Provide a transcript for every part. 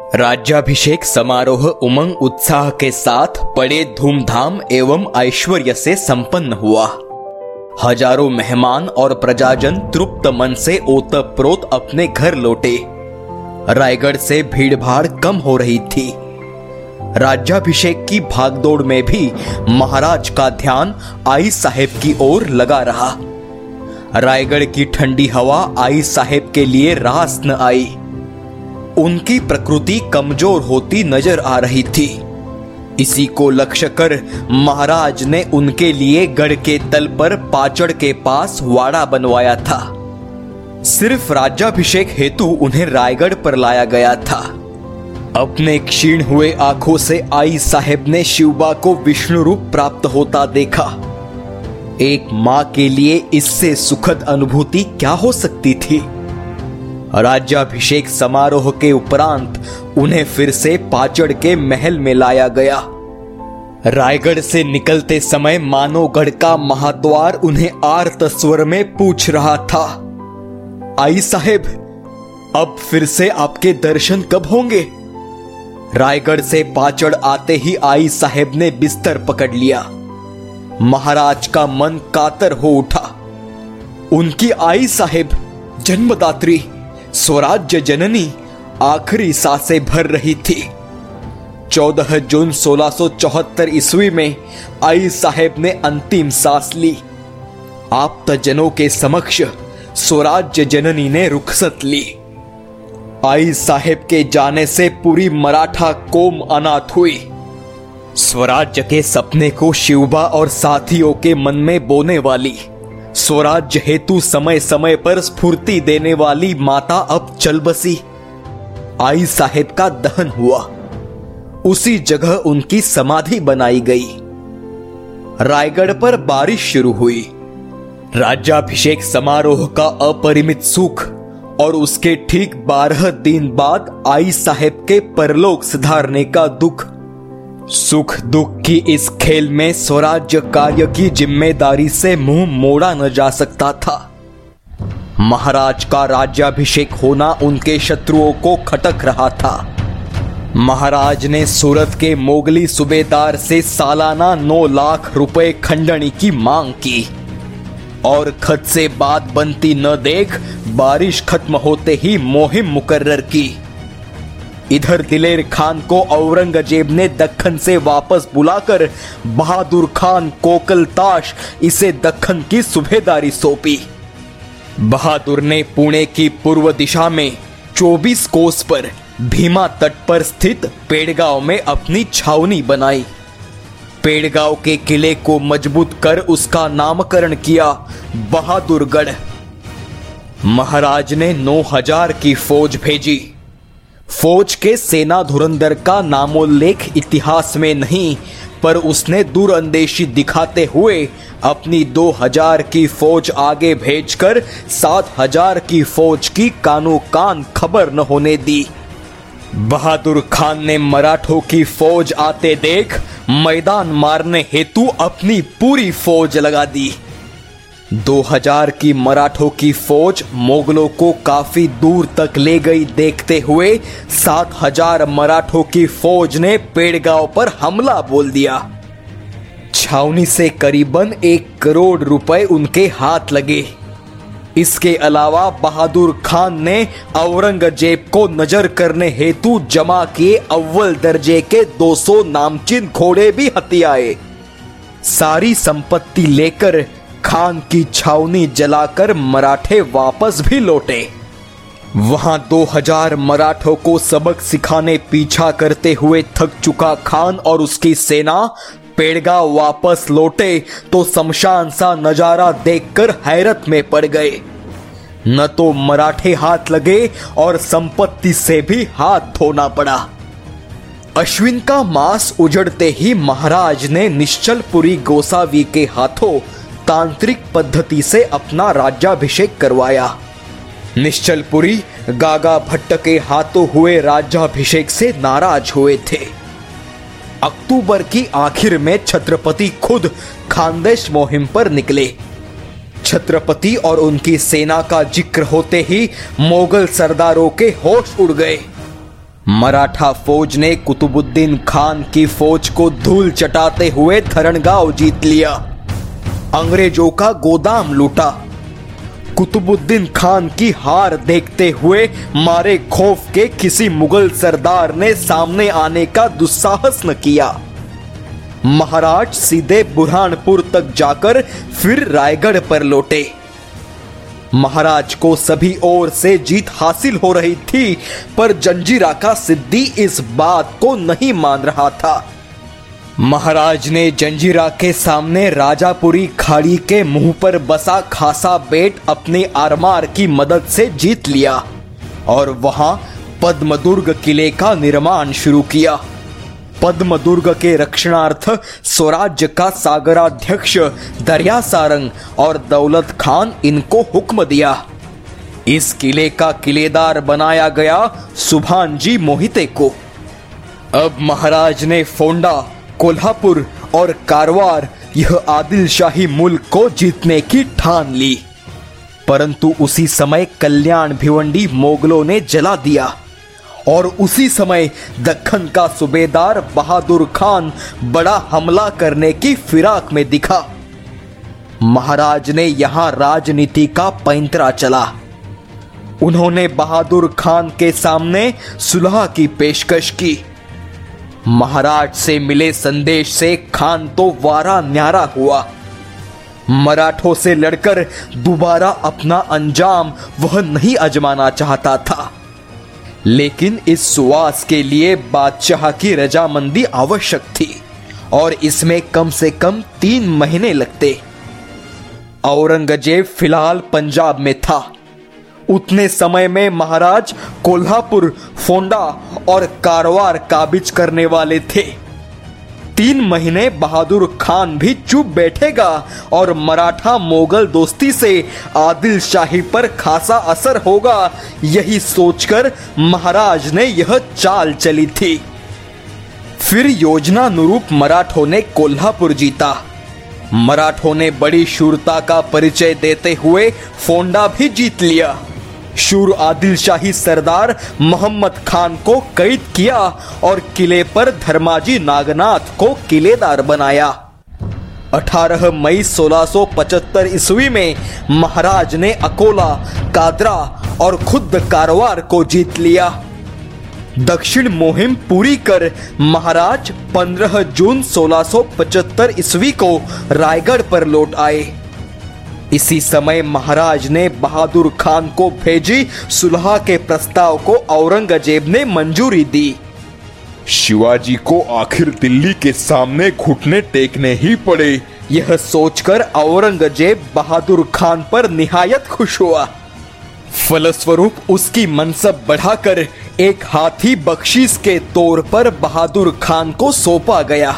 राज्याभिषेक समारोह उमंग उत्साह के साथ बड़े धूमधाम एवं ऐश्वर्य से संपन्न हुआ। हज़ारों मेहमान और प्रजाजन तृप्त मन से ओतप्रोत अपने घर लौटे। रायगढ़ से भीड़भाड़ कम हो रही थी। राज्याभिषेक की भागदौड़ में भी महाराज का ध्यान आई साहेब की ओर लगा रहा। रायगढ़ की ठंडी हवा आई साहेब के लिए रास न आई। उनकी प्रकृति कमज़ोर होती नज़र आ रही थी। इसी को लक्ष्य कर महाराज ने उनके लिए गढ़ के तल पर पाचड़ के पास वाड़ा बनवाया था। सिर्फ़ राज्याभिषेक हेतु उन्हें रायगढ़ पर लाया गया था। अपने क्षीण हुए आँखों से आई साहेब ने शिवबा को विष्णु रूप प्राप्त होता देखा। एक माँ के लिए इससे सुखद अनुभूति क्या हो सकती थी? राज्याभिषेक समारोह के उपरांत उन्हें फिर से पाचड़ के महल में लाया गया। रायगढ़ से निकलते समय मानोगढ़ का महाद्वार उन्हें आर्त स्वर में पूछ रहा था। आई साहेब, अब फिर से आपके दर्शन कब होंगे? रायगढ़ से पाचड़ आते ही आई साहेब ने बिस्तर पकड़ लिया। महाराज का मन कातर हो उठा। उनकी आई साहेब, जन्मदात्री। स्वराज्य जननी आखिरी साँसें भर रही थी। 14 जून 1674 ईस्वी में आई साहेब ने अंतिम सांस ली। आप जनों के समक्ष स्वराज्य जननी ने रुखसत ली। आई साहेब के जाने से पूरी मराठा कोम अनाथ हुई। स्वराज्य के सपने को शिवबा और साथियों के मन में बोने वाली स्वराज्य हेतु समय समय पर स्फूर्ति देने वाली माता अब चल बसी आई साहेब का दहन हुआ। उसी जगह उनकी समाधि बनाई गई। रायगढ़ पर बारिश शुरू हुई। राज्याभिषेक समारोह का अपरिमित सुख और उसके ठीक बारह दिन बाद आई साहेब के परलोक सुधारने का दुख सुख दुख की इस खेल में स्वराज्य कार्य की ज़िम्मेदारी से मुँह मोड़ा न जा सकता था। महाराज का राज्याभिषेक होना उनके शत्रुओं को खटक रहा था। महाराज ने सूरत के मोगली सूबेदार से सालाना नौ लाख रुपए खंडनी की मांग की। और खत से बात बनती न देख बारिश खत्म होते ही मुहिम मुकर्र की। इधर दिलेर खान को औरंगज़ेब ने दखन से वापस बुलाकर बहादुर खान कोकलताश इसे दखन की सुबेदारी सौंपी। बहादुर ने पुणे की पूर्व दिशा में 24 कोस पर भीमा तट पर स्थित पेड़गांव में अपनी छावनी बनाई। पेड़गांव के किले को मज़बूत कर उसका नामकरण किया बहादुरगढ़। महाराज ने 9000 की फौज भेजी। फौज के सेना धुरंधर का नामोल्लेख इतिहास में नहीं, पर उसने दूरअंदेशी दिखाते हुए अपनी 2000 की फौज आगे भेजकर 7000 की फौज की कानो कान खबर न होने दी। बहादुर खान ने मराठों की फौज आते देख मैदान मारने हेतु अपनी पूरी फौज लगा दी। 2000 की मराठों की फौज मोगलों को काफ़ी दूर तक ले गई देखते हुए 7000 मराठों की फौज ने पेड़गांव पर हमला बोल दिया। छावनी से करीबन एक करोड़ रुपए उनके हाथ लगे। इसके अलावा बहादुर खान ने औरंगज़ेब को नज़र करने हेतु जमा किए अव्वल दर्जे के 200 नामचिन घोड़े भी हथियाए। सारी संपत्ति लेकर खान की छावनी जलाकर मराठे वापस भी लौटे। वहाँ 2000 मराठों को सबक सिखाने पीछा करते हुए थक चुका खान और उसकी सेना पेड़गा वापस लौटे तो शमशान सा नज़ारा देखकर हैरत में पड़ गए। न तो मराठे हाथ लगे और संपत्ति से भी हाथ धोना पड़ा। अश्विन का मास उजड़ते ही महाराज ने निश्चलपुरी गोसावी के हाथों तांत्रिक पद्धति से अपना राज्याभिषेक करवाया। निश्चलपुरी, गागा भट्ट के हाथों हुए राज्याभिषेक से नाराज़ हुए थे। अक्टूबर की आखिर में छत्रपति खुद खानदेश मुहिम पर निकले। छत्रपति और उनकी सेना का ज़िक्र होते ही मोगल सरदारों के होश उड़ गए। मराठा फौज ने कुतुबुद्दीन खान की फौज को धूल चटाते हुए धरणगांव जीत लिया। अंग्रेज़ों का गोदाम लूटा। कुतुबुद्दीन खान की हार देखते हुए मारे खौफ के किसी मुगल सरदार ने सामने आने का दुस्साहस न किया। महाराज सीधे बुरहानपुर तक जाकर फिर रायगढ़ पर लौटे। महाराज को सभी ओर से जीत हासिल हो रही थी, पर जंजीरा का सिद्धि इस बात को नहीं मान रहा था। महाराज ने जंजीरा के सामने राजापुरी खाड़ी के मुँह पर बसा खासा बेट अपने आरमार की मदद से जीत लिया और वहाँ पद्मदुर्ग किले का निर्माण शुरू किया। पद्मदुर्ग के रक्षणार्थ स्वराज्य का सागराध्यक्ष दरिया सारंग और दौलत खान इनको हुक्म दिया। इस किले का किलेदार बनाया गया सुभान जी मोहिते को। अब महाराज ने फोंडा कोल्हापुर और कारवार, यह आदिल शाही मुल्क को जीतने की ठान ली। परंतु उसी समय कल्याण भिवंडी मोगलों ने जला दिया। और उसी समय दक्खन का सूबेदार बहादुर खान बड़ा हमला करने की फिराक में दिखा। महाराज ने यहाँ राजनीति का पैंतरा चला। उन्होंने बहादुर खान के सामने सुलह की पेशकश की। महाराज से मिले संदेश से खान तो वारा न्यारा हुआ। मराठों से लड़कर दोबारा अपना अंजाम वह नहीं अजमाना चाहता था। लेकिन इस सुवास के लिए बादशाह की रजामंदी आवश्यक थी और इसमें कम से कम तीन महीने लगते। औरंगज़ेब फ़िलहाल पंजाब में था। उतने समय में महाराज कोल्हापुर, फोंडा और कारवार काबिज करने वाले थे। तीन महीने बहादुर खान भी चुप बैठेगा और मराठा मोगल दोस्ती से आदिल शाही पर खासा असर होगा, यही सोचकर महाराज ने यह चाल चली थी। फिर योजना अनुरूप मराठों ने कोल्हापुर जीता। मराठों ने बड़ी शूरता का परिचय देते हुए फोंडा भी जीत लिया। शूर आदिल शाही सरदार मोहम्मद खान को कैद किया और किले पर धर्माजी नागनाथ को किलेदार बनाया। 18 मई 1675 ईस्वी में महाराज ने अकोला, कादरा और खुद कारवार को जीत लिया। दक्षिण मुहिम पूरी कर महाराज 15 जून 1675 ईस्वी को रायगढ़ पर लौट आए। इसी समय महाराज ने बहादुर खान को भेजी सुलह के प्रस्ताव को औरंगज़ेब ने मंजूरी दी। शिवाजी को आखिर दिल्ली के सामने घुटने टेकने ही पड़े। यह सोचकर औरंगज़ेब बहादुर खान पर निहायत खुश हुआ। फलस्वरूप उसकी मनसब बढ़ाकर एक हाथी बख्शीश के तौर पर बहादुर खान को सौंपा गया।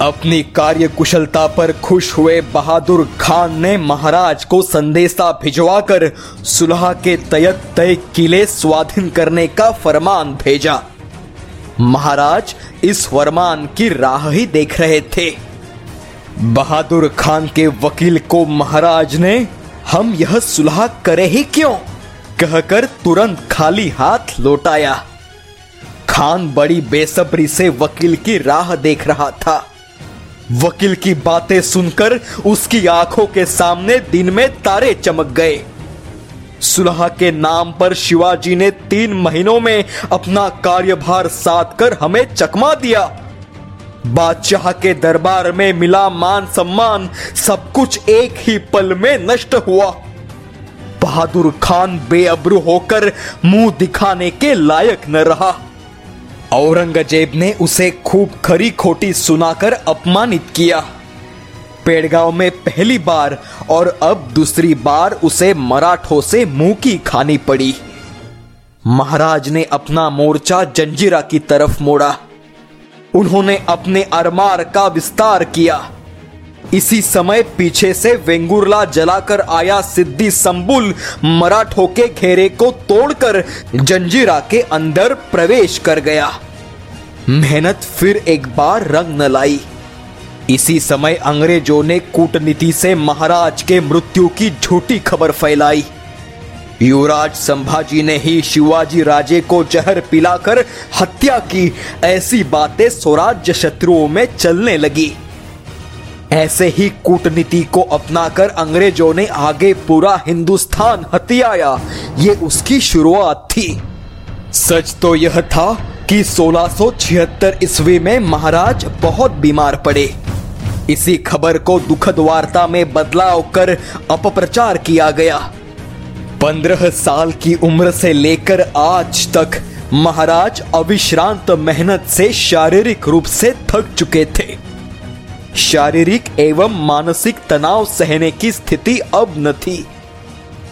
अपनी कार्य कुशलता पर खुश हुए बहादुर खान ने महाराज को संदेशा भिजवाकर सुलह के तयत तय किले स्वाधीन करने का फरमान भेजा। महाराज इस फरमान की राह ही देख रहे थे। बहादुर खान के वकील को महाराज ने, हम यह सुलह करे ही क्यों? कहकर तुरंत खाली हाथ लौटाया। खान बड़ी बेसब्री से वकील की राह देख रहा था। वकील की बातें सुनकर उसकी आँखों के सामने दिन में तारे चमक गए। सुलह के नाम पर शिवाजी ने तीन महीनों में अपना कार्यभार साध कर हमें चकमा दिया। बादशाह के दरबार में मिला मान सम्मान, सब कुछ एक ही पल में नष्ट हुआ। बहादुर खान बेअब्रू होकर मुँह दिखाने के लायक न रहा। औरंगज़ेब ने उसे खूब खरी खोटी सुनाकर अपमानित किया। पेड़गांव में पहली बार और अब दूसरी बार उसे मराठों से मुँह की खानी पड़ी। महाराज ने अपना मोर्चा जंजीरा की तरफ़ मोड़ा। उन्होंने अपने अरमार का विस्तार किया। इसी समय पीछे से वेंगुरला जलाकर आया सिद्धि संबुल। मराठों के घेरे को तोड़कर जंजीरा के अंदर प्रवेश कर गया। मेहनत फिर एक बार रंग न लाई। इसी समय अंग्रेज़ों ने कूटनीति से महाराज के मृत्यु की झूठी खबर फैलाई। युवराज संभाजी ने ही शिवाजी राजे को जहर पिलाकर हत्या की। ऐसी बातें स्वराज्य शत्रुओं में चलने लगी। ऐसे ही कूटनीति को अपनाकर अंग्रेज़ों ने आगे पूरा हिंदुस्तान हथियाया। ये उसकी शुरुआत थी। सच तो यह था कि 1676 ईस्वी में महाराज बहुत बीमार पड़े। इसी खबर को दुखद वार्ता में बदलाव कर अपप्रचार किया गया। पंद्रह साल की उम्र से लेकर आज तक महाराज अविश्रांत मेहनत से शारीरिक रूप से थक चुके थे। शारीरिक एवं मानसिक तनाव सहने की स्थिति अब न थी।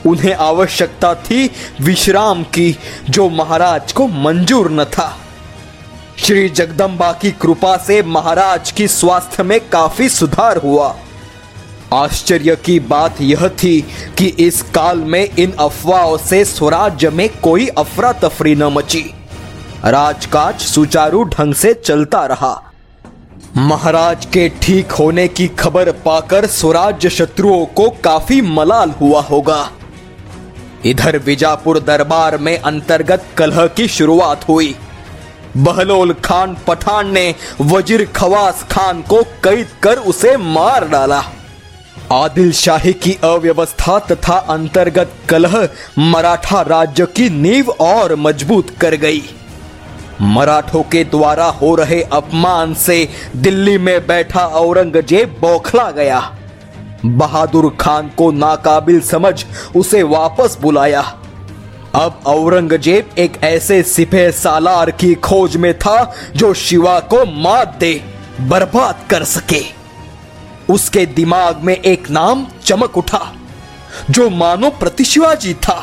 उन्हें आवश्यकता थी विश्राम की, जो महाराज को मंजूर न था। श्री जगदम्बा की कृपा से महाराज की स्वास्थ्य में काफ़ी सुधार हुआ। आश्चर्य की बात यह थी कि इस काल में इन अफवाहों से स्वराज्य में कोई अफरा तफरी न मची। राजकाज सुचारू ढंग से चलता रहा। महाराज के ठीक होने की खबर पाकर स्वराज्य शत्रुओं को काफ़ी मलाल हुआ होगा। इधर विजापुर दरबार में अंतर्गत कलह की शुरुआत हुई। बहलोल खान पठान ने वज़ीर खवास खान को कैद कर उसे मार डाला। आदिल शाही की अव्यवस्था तथा अंतर्गत कलह मराठा राज्य की नींव और मज़बूत कर गई। मराठों के द्वारा हो रहे अपमान से दिल्ली में बैठा औरंगज़ेब बौखला गया। बहादुर खान को नाकाबिल समझ उसे वापस बुलाया। अब औरंगज़ेब एक ऐसे सिपह सालार की खोज में था जो शिवा को मात दे, बर्बाद कर सके। उसके दिमाग में एक नाम चमक उठा, जो मानो प्रतिशिवाजी था।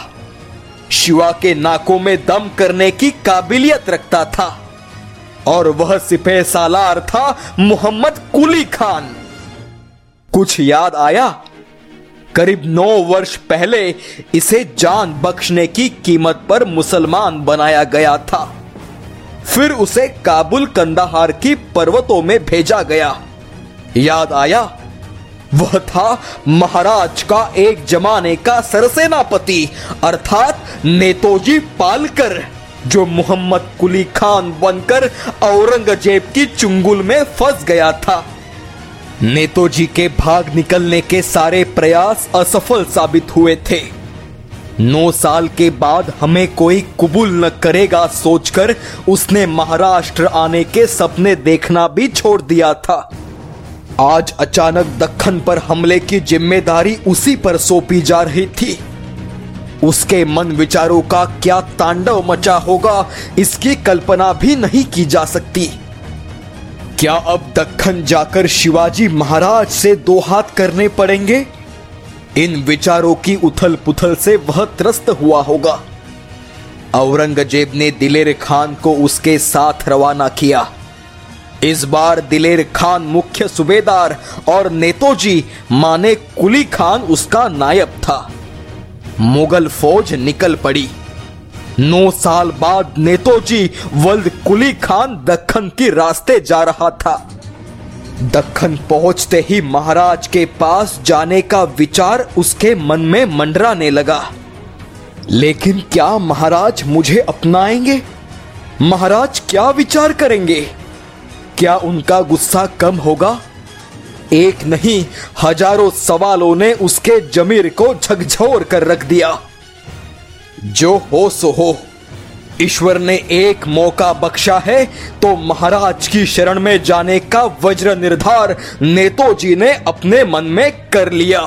शिवा के नाकों में दम करने की काबिलियत रखता था। और वह सिपह सालार था मोहम्मद कुली खान। कुछ याद आया? करीब नौ वर्ष पहले इसे जान बख्शने की कीमत पर मुसलमान बनाया गया था। फिर उसे काबुल कंदाहार की पर्वतों में भेजा गया। याद आया? वह था महाराज का एक जमाने का सरसेनापति, अर्थात नेतोजी पालकर, जो मोहम्मद कुली खान बनकर औरंगज़ेब की चुंगुल में फंस गया था। नेतोजी के भाग निकलने के सारे प्रयास असफल साबित हुए थे। नौ साल के बाद हमें कोई कबूल न करेगा सोचकर उसने महाराष्ट्र आने के सपने देखना भी छोड़ दिया था। आज अचानक दखन पर हमले की ज़िम्मेदारी उसी पर सौंपी जा रही थी। उसके मन विचारों का क्या तांडव मचा होगा, इसकी कल्पना भी नहीं की जा सकती। क्या अब दक्खन जाकर शिवाजी महाराज से दो हाथ करने पड़ेंगे? इन विचारों की उथल पुथल से वह त्रस्त हुआ होगा। औरंगज़ेब ने दिलेर खान को उसके साथ रवाना किया। इस बार दिलेर खान मुख्य सूबेदार और नेतोजी माने कुली खान उसका नायब था। मुगल फौज निकल पड़ी। नौ साल बाद नेतोजी वल्द कुली खान दखन के रास्ते जा रहा था। दखन पहुँचते ही महाराज के पास जाने का विचार उसके मन में मंडराने लगा। लेकिन क्या महाराज मुझे अपनाएँगे? महाराज क्या विचार करेंगे? क्या उनका गुस्सा कम होगा? एक नहीं, हज़ारों सवालों ने उसके जमीर को झकझोर कर रख दिया। जो हो सो हो। ईश्वर ने एक मौका बख्शा है तो महाराज की शरण में जाने का वज्र निर्धार नेतोजी ने अपने मन में कर लिया।